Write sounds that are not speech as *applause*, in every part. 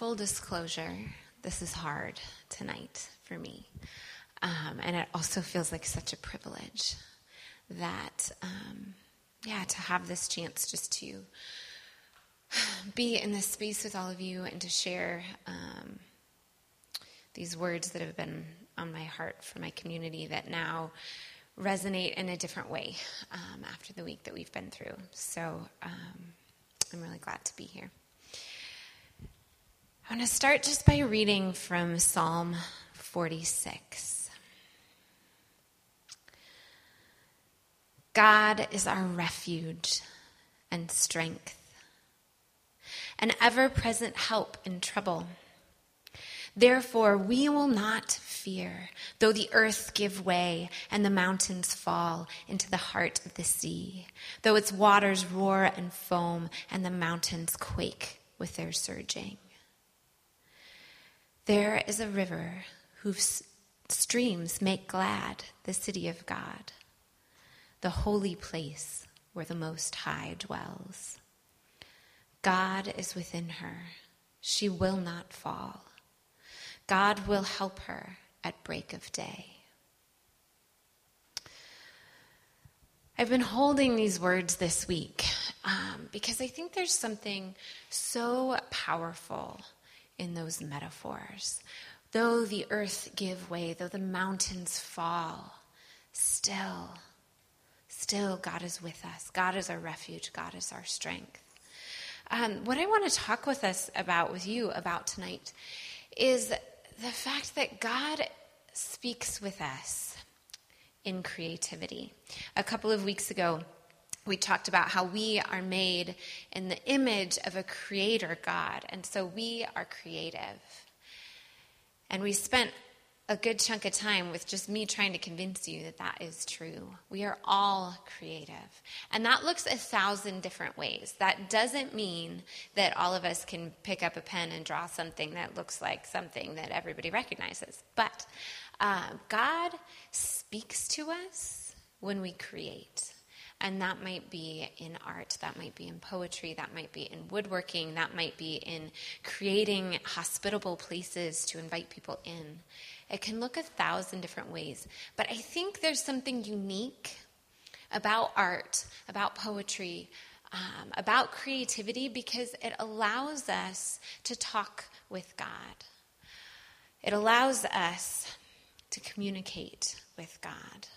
full disclosure, this is hard tonight for me. Um, and it also feels like such a privilege that, um, yeah, to have this chance just to *sighs* be in this space with all of you and to share um, these words that have been on my heart for my community that now resonate in a different way um, after the week that we've been through. So um, I'm really glad to be here. I want to start just by reading from Psalm 46. God is our refuge and strength, an ever present help in trouble. Therefore, we will not fear, though the earth give way and the mountains fall into the heart of the sea, though its waters roar and foam and the mountains quake with their surging. There is a river whose streams make glad the city of God, the holy place where the Most High dwells. God is within her, she will not fall. God will help her at break of day. I've been holding these words this week um, because I think there's something so powerful in those metaphors. Though the earth give way, though the mountains fall, still, still God is with us. God is our refuge. God is our strength. Um, what I want to talk with us about, with you about tonight, is the fact that God speaks with us in creativity. A couple of weeks ago, we talked about how we are made in the image of a creator God, and so we are creative. And we spent a good chunk of time with just me trying to convince you that that is true. We are all creative. And that looks a thousand different ways. That doesn't mean that all of us can pick up a pen and draw something that looks like something that everybody recognizes. But uh, God speaks to us when we create. And that might be in art, that might be in poetry, that might be in woodworking, that might be in creating hospitable places to invite people in. It can look a thousand different ways. But I think there's something unique about art, about poetry, um, about creativity because it allows us to talk with God. It allows us to communicate with God.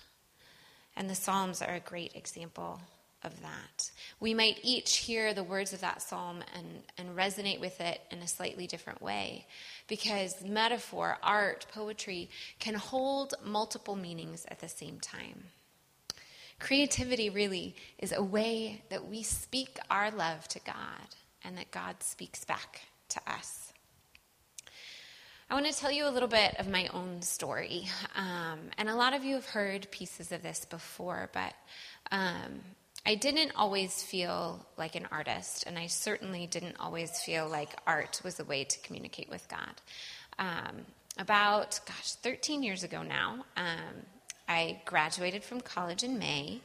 And the Psalms are a great example of that. We might each hear the words of that psalm and, and resonate with it in a slightly different way because metaphor, art, poetry can hold multiple meanings at the same time. Creativity really is a way that we speak our love to God and that God speaks back to us. I want to tell you a little bit of my own story. Um, and a lot of you have heard pieces of this before, but um, I didn't always feel like an artist, and I certainly didn't always feel like art was a way to communicate with God. Um, about, gosh, 13 years ago now, um, I graduated from college in May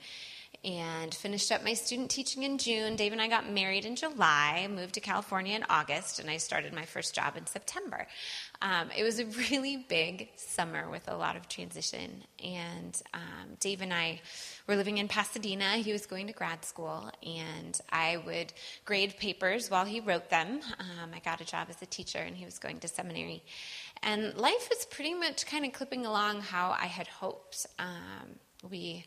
and finished up my student teaching in June. Dave and I got married in July, moved to California in August, and I started my first job in September. Um, it was a *laughs* really big summer with a lot of transition, and um, Dave and I were living in Pasadena. He was going to grad school, and I would grade papers while he wrote them. Um, I got a job as a teacher, and he was going to seminary. And life was pretty much kind of clipping along how I had hoped. Um, we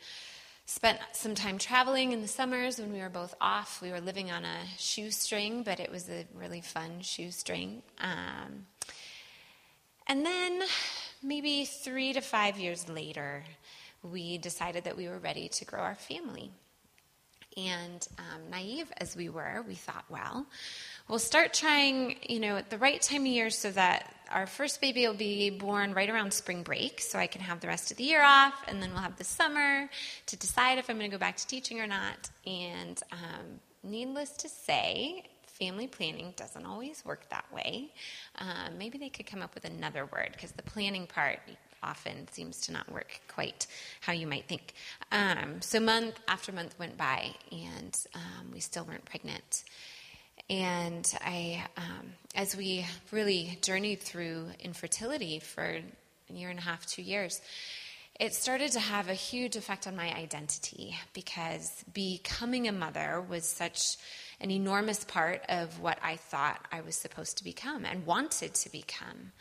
spent some time traveling in the summers when we were both off. We were living on a shoestring, but it was a really fun shoestring. Um, and then, maybe three to five years later, we decided that we were ready to grow our family. And um, naive as we were, we thought, well, we'll start trying, you know, at the right time of year so that our first baby will be born right around spring break, so I can have the rest of the year off, and then we'll have the summer to decide if I'm going to go back to teaching or not. And um, needless to say, family planning doesn't always work that way. Um, maybe they could come up with another word because the planning part often seems to not work quite how you might think. Um, so month after month went by, and um, we still weren't pregnant. And I, um, as we really journeyed through infertility for a year and a half, two years, it started to have a huge effect on my identity because becoming a mother was such an enormous part of what I thought I was supposed to become and wanted to become.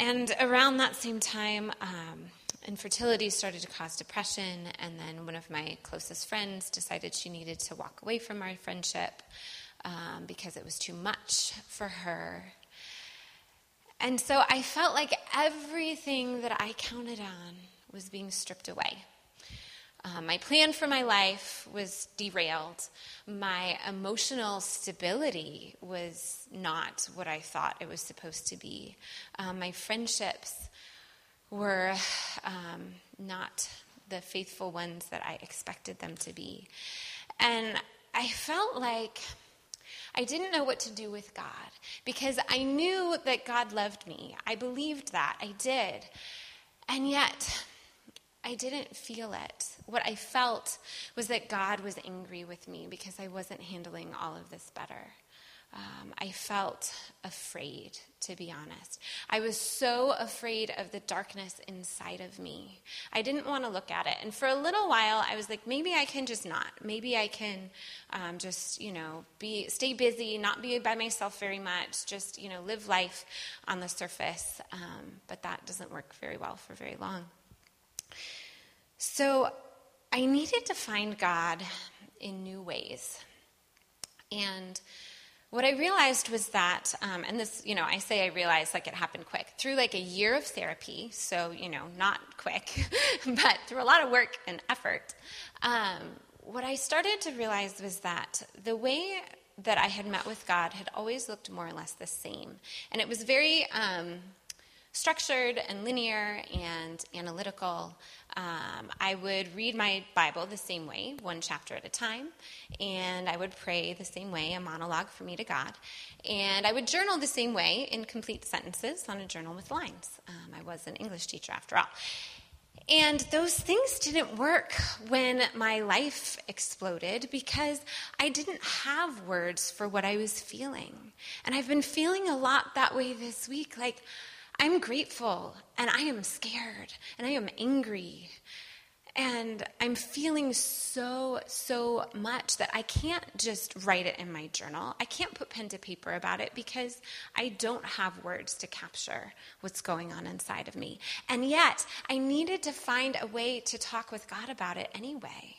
And around that same time, um, infertility started to cause depression, and then one of my closest friends decided she needed to walk away from our friendship um, because it was too much for her. And so I felt like everything that I counted on was being stripped away. Uh, my plan for my life was derailed. My emotional stability was not what I thought it was supposed to be. Um, my friendships were um, not the faithful ones that I expected them to be. And I felt like I didn't know what to do with God because I knew that God loved me. I believed that. I did. And yet, I didn't feel it. What I felt was that God was angry with me because I wasn't handling all of this better. Um, I felt afraid, to be honest. I was so afraid of the darkness inside of me. I didn't want to look at it. And for a little while, I was like, maybe I can just not. Maybe I can um, just, you know, be stay busy, not be by myself very much, just, you know, live life on the surface. Um, but that doesn't work very well for very long. So I needed to find God in new ways. And what I realized was that, um, and this, you know, I say I realized like it happened quick. Through like a year of therapy, so, you know, not quick, *laughs* but through a lot of work and effort, um, what I started to realize was that the way that I had met with God had always looked more or less the same. And it was very um, structured and linear and analytical. Um, I would read my Bible the same way, one chapter at a time, and I would pray the same way, a monologue for me to God. And I would journal the same way in complete sentences on a journal with lines. Um, I was an English teacher after all. And those things didn't work when my life exploded because I didn't have words for what I was feeling. And I've been feeling a lot that way this week. Like, I'm grateful and I am scared and I am angry. And I'm feeling so, so much that I can't just write it in my journal. I can't put pen to paper about it because I don't have words to capture what's going on inside of me. And yet, I needed to find a way to talk with God about it anyway.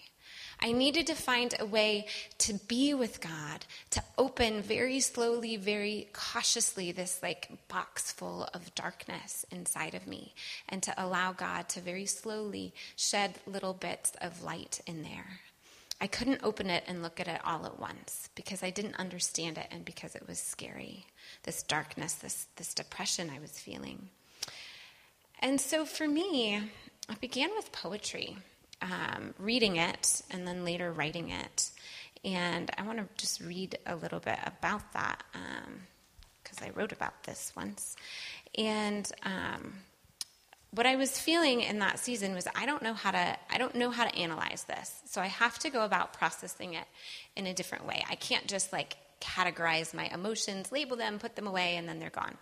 I needed to find a way to be with God, to open very slowly, very cautiously this like box full of darkness inside of me, and to allow God to very slowly shed little bits of light in there. I couldn't open it and look at it all at once because I didn't understand it and because it was scary. This darkness, this, this depression I was feeling. And so for me, I began with poetry um, reading it and then later writing it. And I want to just read a little bit about that because um, I wrote about this once. And um, what I was feeling in that season was I don't know how to I don't know how to analyze this. So I have to go about processing it in a different way. I can't just like categorize my emotions, label them, put them away, and then they're gone.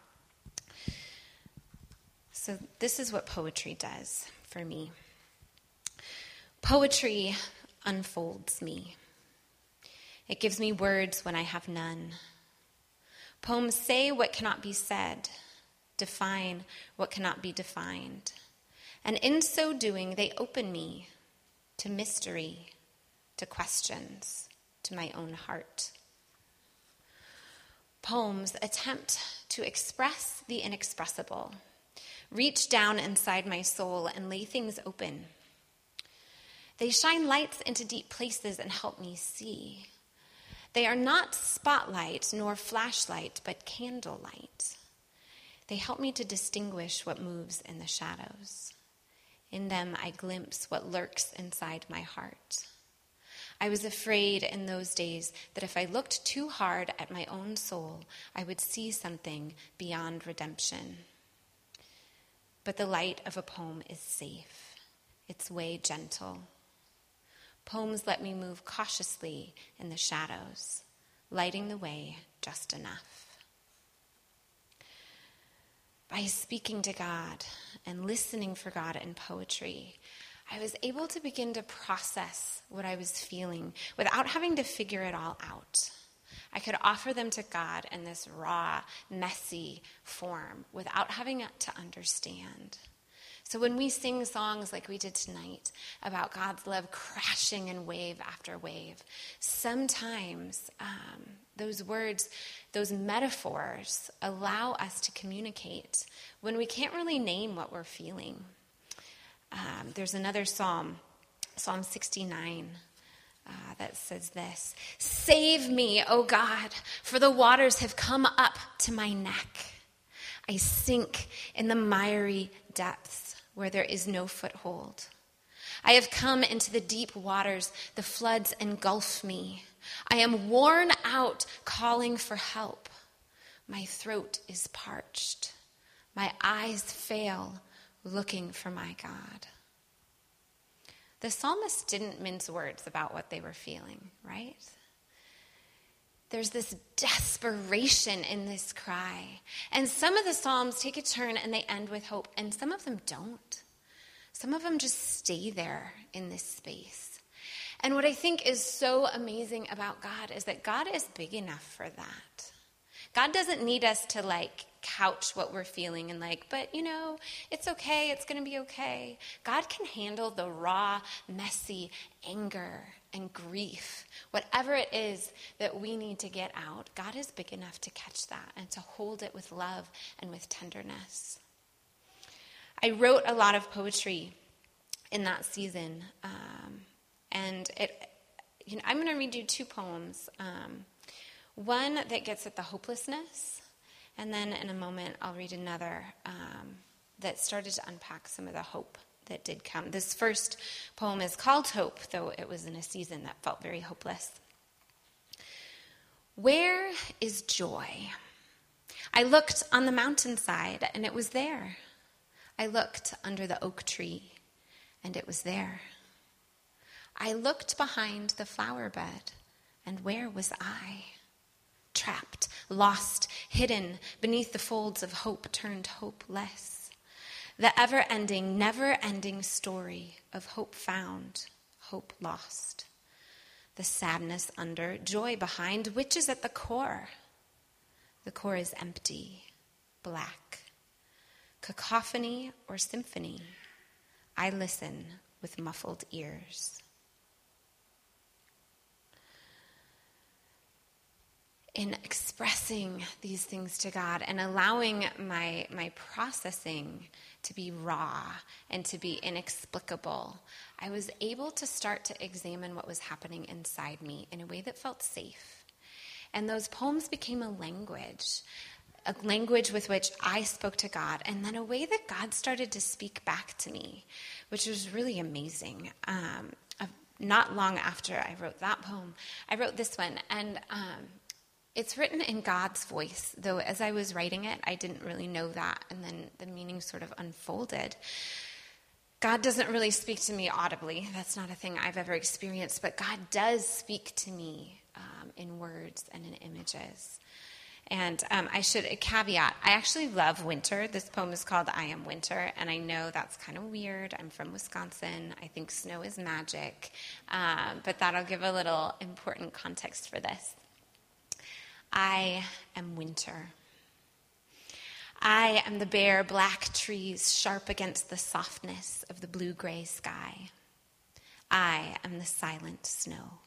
So this is what poetry does for me. Poetry unfolds me. It gives me words when I have none. Poems say what cannot be said, define what cannot be defined. And in so doing, they open me to mystery, to questions, to my own heart. Poems attempt to express the inexpressible, reach down inside my soul and lay things open they shine lights into deep places and help me see. They are not spotlight nor flashlight, but candlelight. They help me to distinguish what moves in the shadows. In them, I glimpse what lurks inside my heart. I was afraid in those days that if I looked too hard at my own soul, I would see something beyond redemption. But the light of a poem is safe, its way gentle. Poems let me move cautiously in the shadows, lighting the way just enough. By speaking to God and listening for God in poetry, I was able to begin to process what I was feeling without having to figure it all out. I could offer them to God in this raw, messy form without having to understand. So when we sing songs like we did tonight about God's love crashing in wave after wave, sometimes um, those words, those metaphors, allow us to communicate when we can't really name what we're feeling. Um, there's another psalm, Psalm 69. Uh, that says this Save me, O God, for the waters have come up to my neck. I sink in the miry depths where there is no foothold. I have come into the deep waters, the floods engulf me. I am worn out calling for help. My throat is parched. My eyes fail looking for my God. The psalmist didn't mince words about what they were feeling, right? There's this desperation in this cry. And some of the Psalms take a turn and they end with hope, and some of them don't. Some of them just stay there in this space. And what I think is so amazing about God is that God is big enough for that. God doesn't need us to like couch what we're feeling and like, but you know, it's okay, it's going to be okay. God can handle the raw, messy anger and grief, whatever it is that we need to get out. God is big enough to catch that and to hold it with love and with tenderness. I wrote a lot of poetry in that season, um, and it. You know, I'm going to read you two poems. Um, one that gets at the hopelessness and then in a moment, I'll read another um, that started to unpack some of the hope that did come. This first poem is called Hope, though it was in a season that felt very hopeless. Where is joy? I looked on the mountainside, and it was there. I looked under the oak tree, and it was there. I looked behind the flower bed, and where was I? Trapped, lost, hidden beneath the folds of hope turned hopeless. The ever ending, never ending story of hope found, hope lost. The sadness under, joy behind, which is at the core? The core is empty, black. Cacophony or symphony? I listen with muffled ears. In expressing these things to God and allowing my, my processing to be raw and to be inexplicable, I was able to start to examine what was happening inside me in a way that felt safe. And those poems became a language, a language with which I spoke to God, and then a way that God started to speak back to me, which was really amazing. Um, not long after I wrote that poem, I wrote this one, and um, it's written in God's voice, though as I was writing it, I didn't really know that, and then the meaning sort of unfolded. God doesn't really speak to me audibly. That's not a thing I've ever experienced, but God does speak to me um, in words and in images. And um, I should caveat, I actually love winter. This poem is called I Am Winter, and I know that's kind of weird. I'm from Wisconsin. I think snow is magic, um, but that'll give a little important context for this. I am winter. I am the bare black trees sharp against the softness of the blue gray sky. I am the silent snow.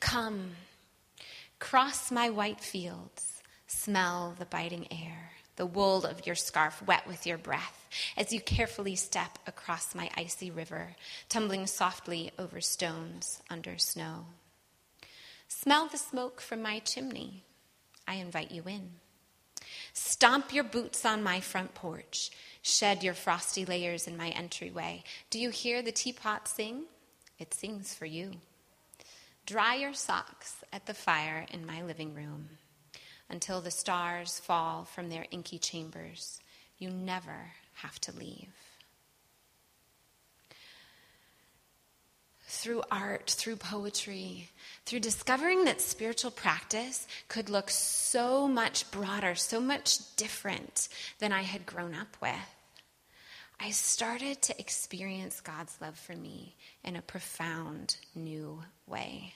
Come, cross my white fields, smell the biting air, the wool of your scarf wet with your breath as you carefully step across my icy river, tumbling softly over stones under snow. Smell the smoke from my chimney. I invite you in. Stomp your boots on my front porch. Shed your frosty layers in my entryway. Do you hear the teapot sing? It sings for you. Dry your socks at the fire in my living room until the stars fall from their inky chambers. You never have to leave. Through art, through poetry, through discovering that spiritual practice could look so much broader, so much different than I had grown up with, I started to experience God's love for me in a profound new way.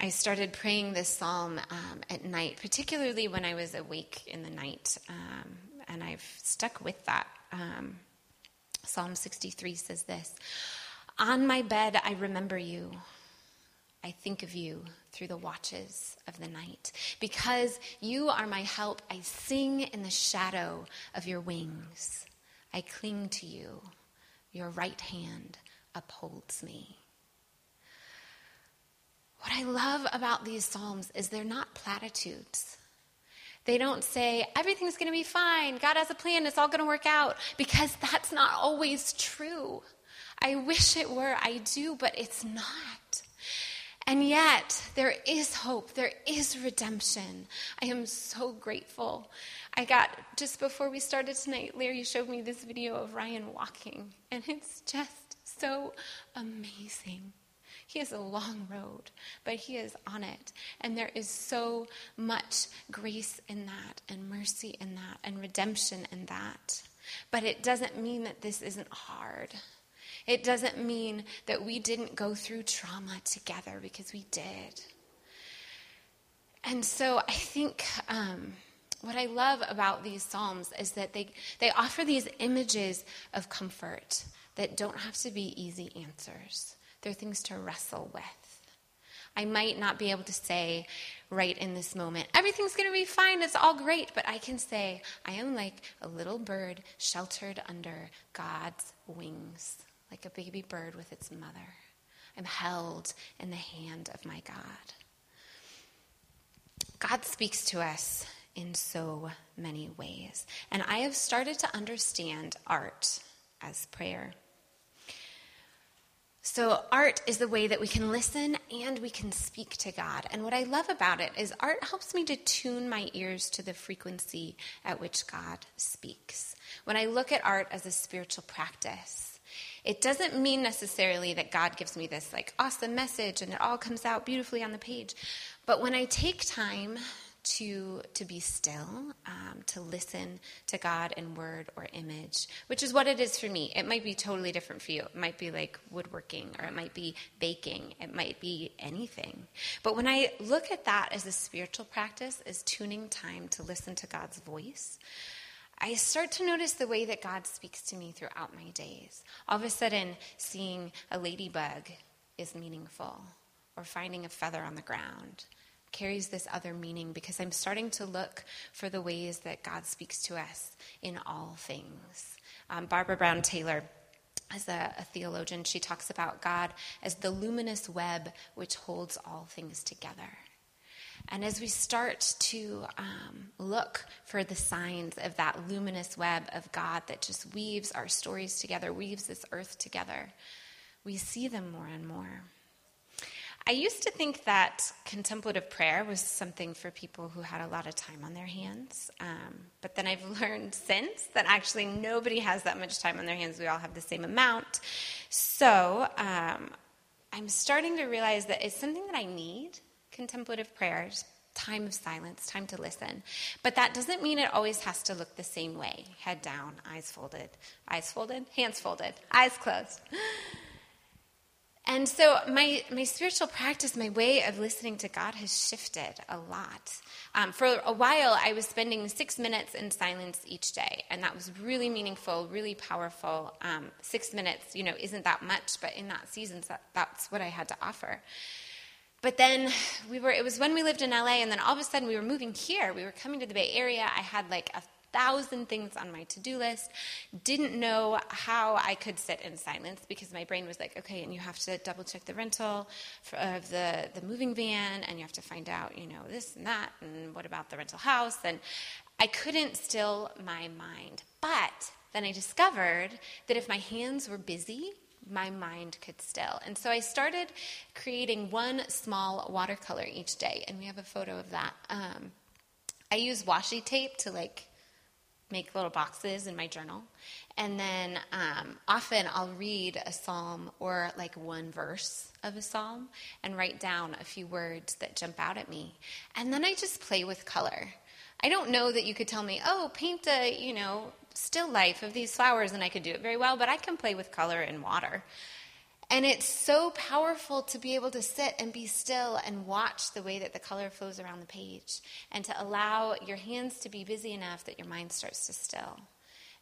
I started praying this psalm um, at night, particularly when I was awake in the night, um, and I've stuck with that. Um, psalm 63 says this On my bed, I remember you. I think of you through the watches of the night. Because you are my help, I sing in the shadow of your wings. I cling to you. Your right hand upholds me. What I love about these Psalms is they're not platitudes. They don't say, everything's going to be fine, God has a plan, it's all going to work out, because that's not always true. I wish it were, I do, but it's not. And yet, there is hope. There is redemption. I am so grateful. I got, just before we started tonight, Larry showed me this video of Ryan walking, and it's just so amazing. He has a long road, but he is on it. And there is so much grace in that, and mercy in that, and redemption in that. But it doesn't mean that this isn't hard. It doesn't mean that we didn't go through trauma together because we did. And so I think um, what I love about these Psalms is that they, they offer these images of comfort that don't have to be easy answers. They're things to wrestle with. I might not be able to say right in this moment, everything's going to be fine, it's all great, but I can say, I am like a little bird sheltered under God's wings like a baby bird with its mother. I'm held in the hand of my God. God speaks to us in so many ways. And I have started to understand art as prayer. So, art is the way that we can listen and we can speak to God. And what I love about it is art helps me to tune my ears to the frequency at which God speaks. When I look at art as a spiritual practice, it doesn't mean necessarily that God gives me this like awesome message and it all comes out beautifully on the page. But when I take time to to be still, um, to listen to God in word or image, which is what it is for me. It might be totally different for you. It might be like woodworking, or it might be baking. It might be anything. But when I look at that as a spiritual practice, as tuning time to listen to God's voice, I start to notice the way that God speaks to me throughout my days. All of a sudden, seeing a ladybug is meaningful, or finding a feather on the ground carries this other meaning because I'm starting to look for the ways that God speaks to us in all things. Um, Barbara Brown Taylor as a, a, theologian, she talks about God as the luminous web which holds all things together. And as we start to um, look for the signs of that luminous web of God that just weaves our stories together, weaves this earth together, we see them more and more. I used to think that contemplative prayer was something for people who had a lot of time on their hands. Um, but then I've *laughs* learned since that actually nobody has that much time on their hands. We all have the same amount. So um, I'm starting to realize that it's something that I need contemplative prayers, time of silence, time to listen. But that doesn't mean it always has to look the same way head down, eyes folded, eyes folded, hands folded, eyes closed. And so my, my spiritual practice, my way of listening to God has shifted a lot. Um, for a while, I was spending six minutes in silence each day, and that was really meaningful, really powerful. Um, six minutes, you know, isn't that much, but in that season, that, that's what I had to offer. But then we were, it was when we lived in LA, and then all of a sudden we were moving here. We were coming to the Bay Area. I had like a thousand things on my to do list. Didn't know how I could sit in silence because my brain was like, okay, and you have to double check the rental of the, the moving van, and you have to find out, you know, this and that, and what about the rental house? And I couldn't still my mind. But then I discovered that if my hands were busy, my mind could still. And so I started creating one small watercolor each day, and we have a photo of that. Um, I use washi tape to like make little boxes in my journal. And then um, often I'll read a psalm or like one verse of a psalm and write down a few words that jump out at me. And then I just play with color. I don't know that you could tell me, oh, paint a, you know, still life of these flowers, and I could do it very well, but I can play with color and water. And it's so powerful to be able to sit and be still and watch the way that the color flows around the page and to allow your hands to be busy enough that your mind starts to still.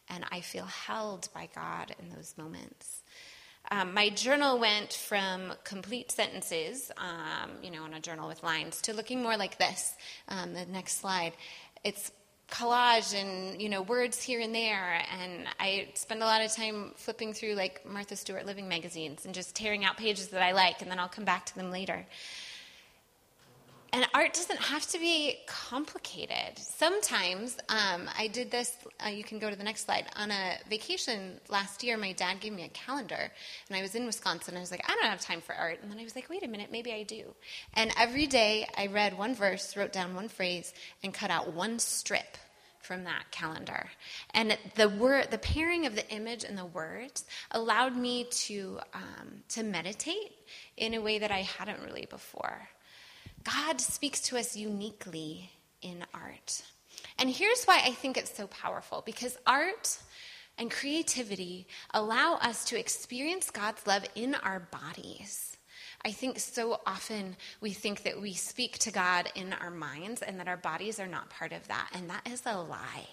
And I feel held by God in those moments. Um, my journal went from complete sentences, um, you know, in a journal with lines, to looking more like this. Um, the next slide. It's collage and you know words here and there. And i spend a lot of time flipping through like martha stewart living magazines and just tearing out pages that i like and then i'll come back to them later and art doesn't have to be complicated. Sometimes um, i did this uh, you can go to the next slide. On a vacation last year my dad gave me a calendar and i was in wisconsin. I was like i don't have time for art. And then i was like wait a minute maybe i do. And every day i read one verse wrote down one phrase and cut out one strip from that calendar. And the word, the pairing of the image and the words allowed me to um, to meditate in a way that I hadn't really before. God speaks to us uniquely in art. And here's why I think it's so powerful because art and creativity allow us to experience God's love in our bodies. I think so often we think that we speak to God in our minds and that our bodies are not part of that, and that is a lie.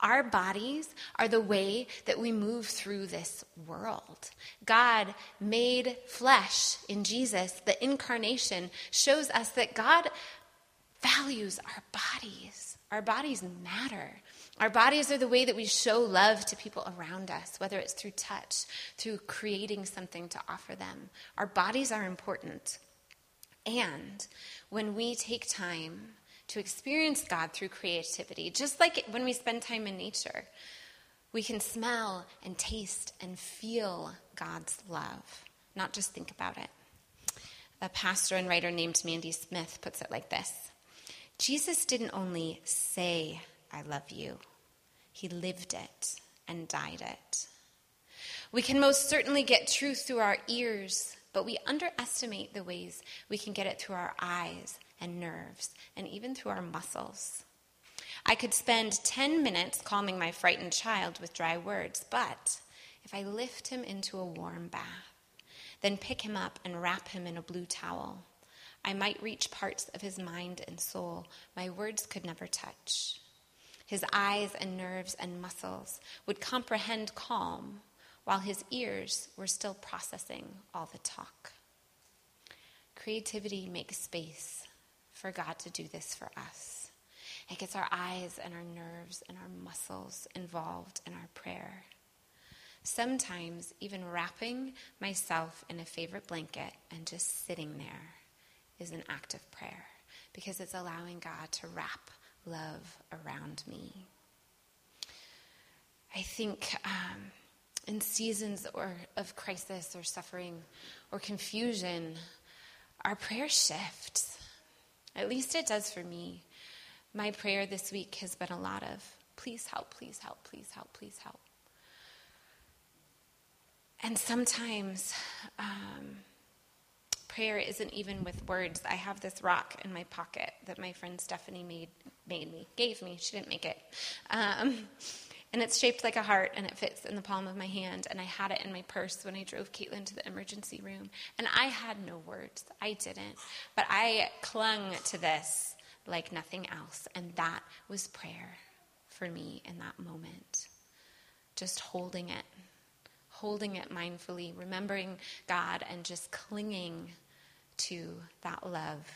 Our bodies are the way that we move through this world. God made flesh in Jesus. The incarnation shows us that God values our bodies. Our bodies matter. Our bodies are the way that we show love to people around us, whether it's through touch, through creating something to offer them. Our bodies are important. And when we take time to experience God through creativity, just like when we spend time in nature, we can smell and taste and feel God's love, not just think about it. A pastor and writer named Mandy Smith puts it like this Jesus didn't only say, I love you. He lived it and died it. We can most certainly get truth through our ears, but we underestimate the ways we can get it through our eyes and nerves and even through our muscles. I could spend 10 minutes calming my frightened child with dry words, but if I lift him into a warm bath, then pick him up and wrap him in a blue towel, I might reach parts of his mind and soul my words could never touch. His eyes and nerves and muscles would comprehend calm, while his ears were still processing all the talk. Creativity makes space for God to do this for us. It gets our eyes and our nerves and our muscles involved in our prayer. Sometimes, even wrapping myself in a favorite blanket and just sitting there is an act of prayer because it's allowing God to wrap love around me. I think um, in seasons or of crisis or suffering or confusion, our prayer shifts. At least it does for me. My prayer this week has been a lot of please help, please help, please help, please help. And sometimes um, prayer isn't even with words. I have this rock in my pocket that my friend Stephanie made made me, gave me. She didn't make it. Um, and it's shaped like a heart and it fits in the palm of my hand. And I had it in my purse when I drove Caitlin to the emergency room. And I had no words. I didn't. But I clung to this like nothing else. And that was prayer for me in that moment. Just holding it, holding it mindfully, remembering God and just clinging to that love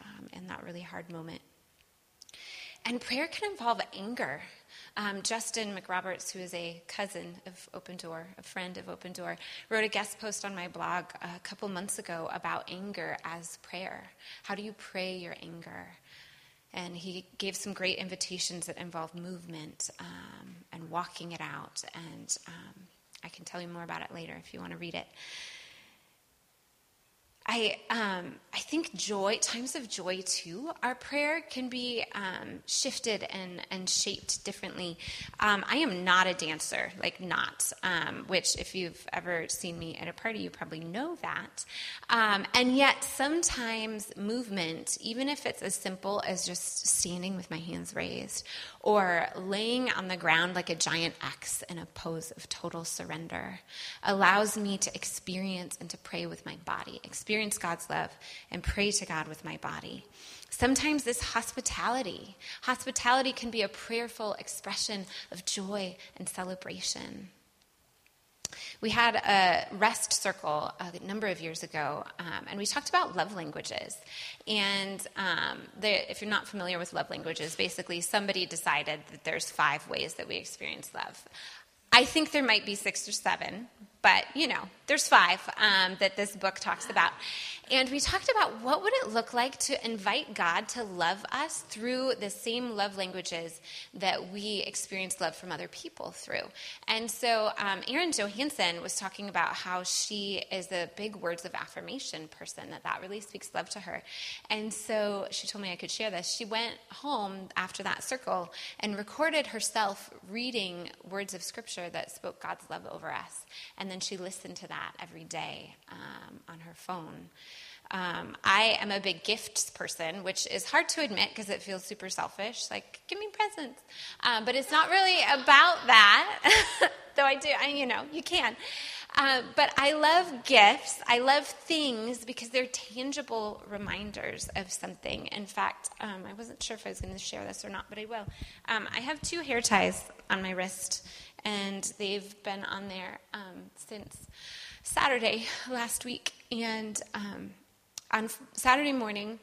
um, in that really hard moment. And prayer can involve anger. Um, Justin McRoberts, who is a cousin of Open Door, a friend of Open Door, wrote a guest post on my blog a couple months ago about anger as prayer. How do you pray your anger? And he gave some great invitations that involve movement um, and walking it out. And um, I can tell you more about it later if you want to read it. I, um, I think joy, times of joy too, our prayer can be um, shifted and, and shaped differently. Um, I am not a dancer, like not, um, which if you've ever seen me at a party, you probably know that. Um, and yet sometimes movement, even if it's as simple as just standing with my hands raised or laying on the ground like a giant X in a pose of total surrender, allows me to experience and to pray with my body, experience God's love, and pray to God with my body. Sometimes this hospitality. Hospitality can be a prayerful expression of joy and celebration. We had a rest circle a number of years ago, um, and we talked about love languages. And um, the, if you're not familiar with love languages, basically somebody decided that there's five ways that we experience love. I think there might be six or seven, but you know, there's five um, that this book talks about. And we talked about what would it look like to invite God to love us through the same love languages that we experience love from other people through. And so um, Erin Johansson was talking about how she is a big words of affirmation person, that that really speaks love to her. And so she told me I could share this. She went home after that circle and recorded herself reading words of scripture that spoke God's love over us. And then she listened to that every day um, on her phone. Um, I am a big gifts person, which is hard to admit because it feels super selfish. Like, give me presents. Um, but it's not really about that, *laughs* though I do, I, you know, you can. Uh, but I love gifts. I love things because they're tangible reminders of something. In fact, um, I wasn't sure if I was going to share this or not, but I will. Um, I have two hair ties on my wrist, and they've been on there um, since Saturday *laughs* last week. And um, on Saturday morning,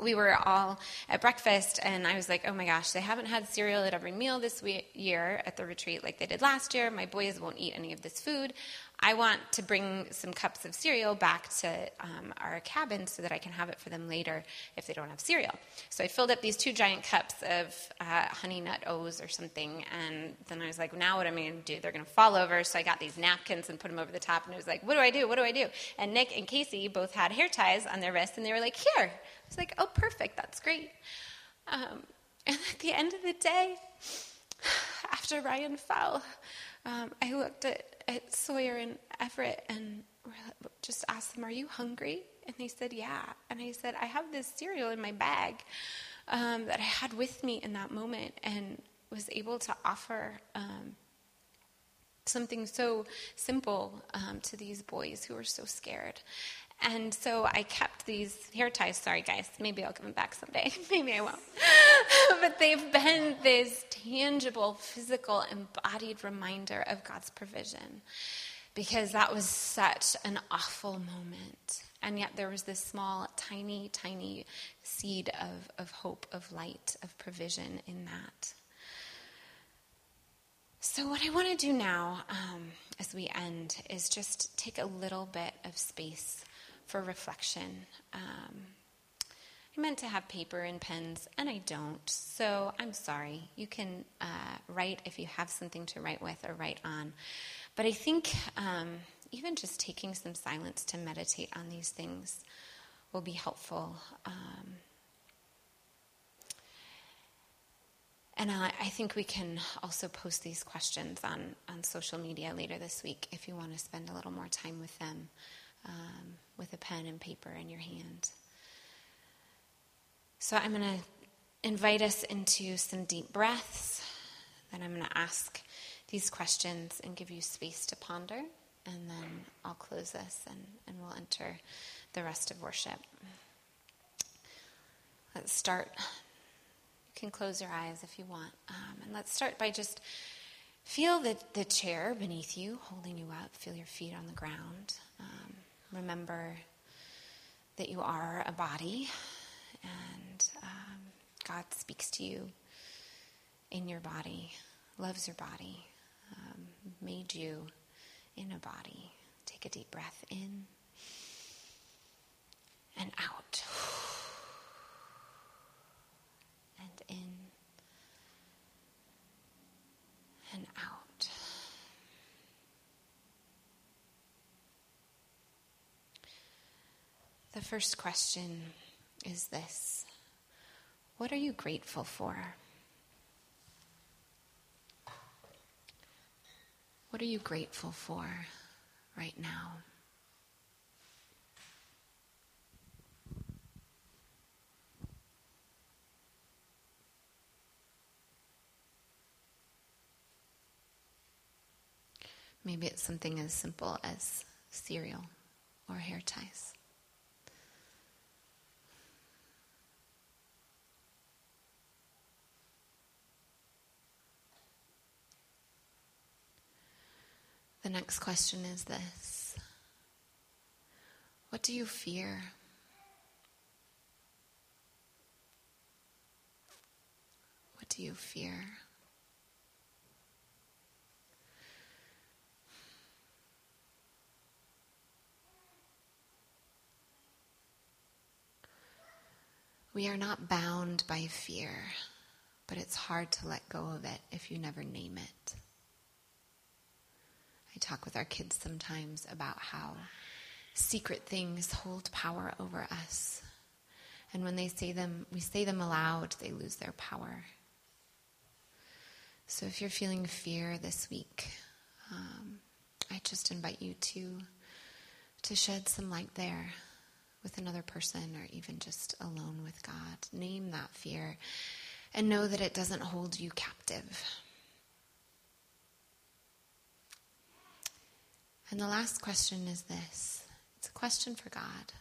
we were all at breakfast, and I was like, oh my gosh, they haven't had cereal at every meal this year at the retreat like they did last year. My boys won't eat any of this food. I want to bring some cups of cereal back to um, our cabin so that I can have it for them later if they don't have cereal. So I filled up these two giant cups of uh, honey nut O's or something, and then I was like, now what am I going to do? They're going to fall over. So I got these napkins and put them over the top, and I was like, what do I do? What do I do? And Nick and Casey both had hair ties on their wrists, and they were like, here. Like, oh, perfect. That's great. Um, and at the end of the day, after Ryan fell, um, I looked at, at Sawyer and Everett and just asked them, Are you hungry? And they said, Yeah. And I said, I have this cereal in my bag um, that I had with me in that moment and was able to offer um, something so simple um, to these boys who were so scared. And so I kept these hair ties. Sorry, guys. Maybe I'll give them back someday. *laughs* Maybe I won't. *laughs* but they've been this tangible, physical, embodied reminder of God's provision. Because that was such an awful moment. And yet there was this small, tiny, tiny seed of, of hope, of light, of provision in that. So, what I want to do now um, as we end is just take a little bit of space for reflection. Um, I meant to have paper and pens, and I don't, so I'm sorry. You can uh, write if you have something to write with or write on. But I think um, even just taking some silence to meditate on these things will be helpful. Um, and I, I, think we can also post these questions on, on social media later this week if you want to spend a little more time with them um, with a pen and paper in your hand. So I'm going to invite us into some deep breaths. Then I'm going to ask these questions and give you space to ponder. And then I'll close this and, and we'll enter the rest of worship. Let's start. You can close your eyes if you want. Um, and let's start by just feel the, the chair beneath you, holding you up. Feel your feet on the ground. Um, remember that you are a body and um, God speaks to you in your body, loves your body, um, made you in a body. Take a deep breath in and out. And in and out. The first question is this What are you grateful for? What are you grateful for right now? Maybe it's something as simple as cereal or hair ties. The next question is this What do you fear? What do you fear? We are not bound by fear, but it's hard to let go of it if you never name it. Talk with our kids sometimes about how secret things hold power over us. And when they say them, we say them aloud, they lose their power. So if you're feeling fear this week, um, I just invite you to to shed some light there with another person or even just alone with God. Name that fear and know that it doesn't hold you captive. And the last question is this it's a question for God.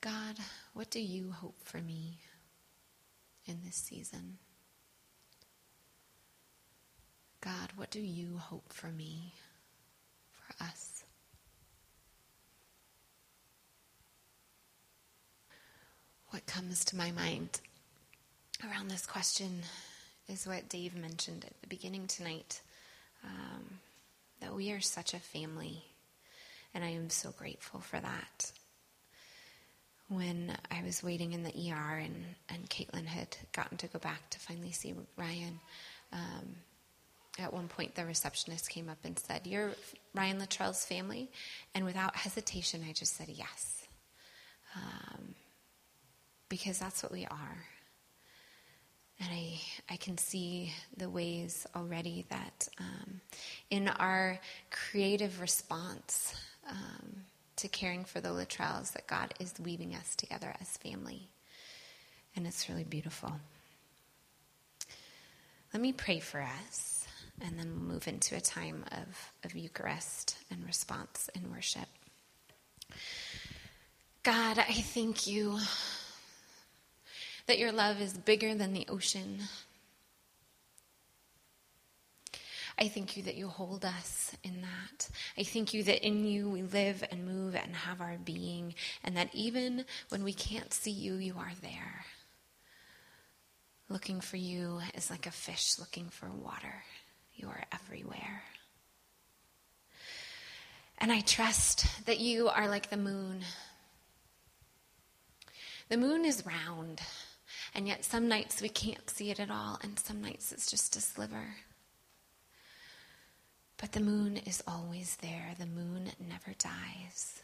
God, what do you hope for me in this season? God, what do you hope for me, for us? What comes to my mind around this question is what Dave mentioned at the beginning tonight um, that we are such a family, and I am so grateful for that. When I was waiting in the ER and, and Caitlin had gotten to go back to finally see Ryan, um, at one point the receptionist came up and said, You're Ryan Luttrell's family? And without hesitation, I just said yes. Um, because that's what we are. And I, I can see the ways already that um, in our creative response um, to caring for the Luttrells, that God is weaving us together as family. And it's really beautiful. Let me pray for us, and then we'll move into a time of, of Eucharist and response and worship. God, I thank you that your love is bigger than the ocean. I thank you that you hold us in that. I thank you that in you we live and move and have our being, and that even when we can't see you, you are there. Looking for you is like a fish looking for water. You are everywhere. And I trust that you are like the moon. The moon is round. And yet, some nights we can't see it at all, and some nights it's just a sliver. But the moon is always there, the moon never dies.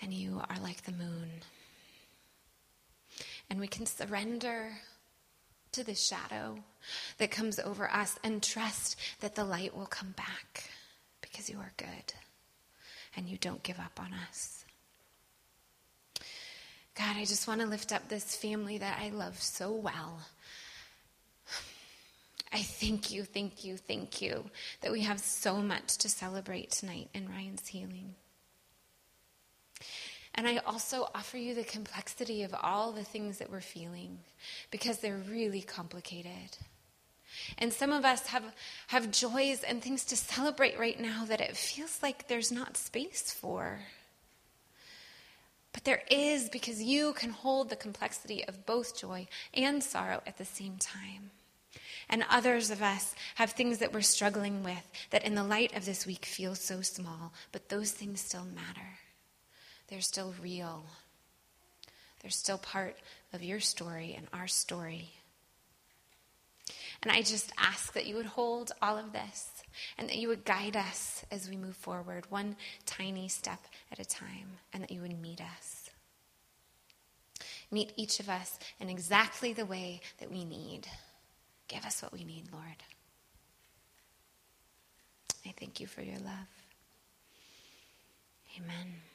And you are like the moon. And we can surrender to the shadow that comes over us and trust that the light will come back because you are good and you don't give up on us. God, I just want to lift up this family that I love so well. I thank you, thank you, thank you that we have so much to celebrate tonight in Ryan's healing. And I also offer you the complexity of all the things that we're feeling because they're really complicated. And some of us have, have joys and things to celebrate right now that it feels like there's not space for. But there is because you can hold the complexity of both joy and sorrow at the same time. And others of us have things that we're struggling with that in the light of this week feel so small, but those things still matter. They're still real. They're still part of your story and our story. And I just ask that you would hold all of this and that you would guide us as we move forward, one tiny step at a time, and that you would meet us. Meet each of us in exactly the way that we need. Give us what we need, Lord. I thank you for your love. Amen.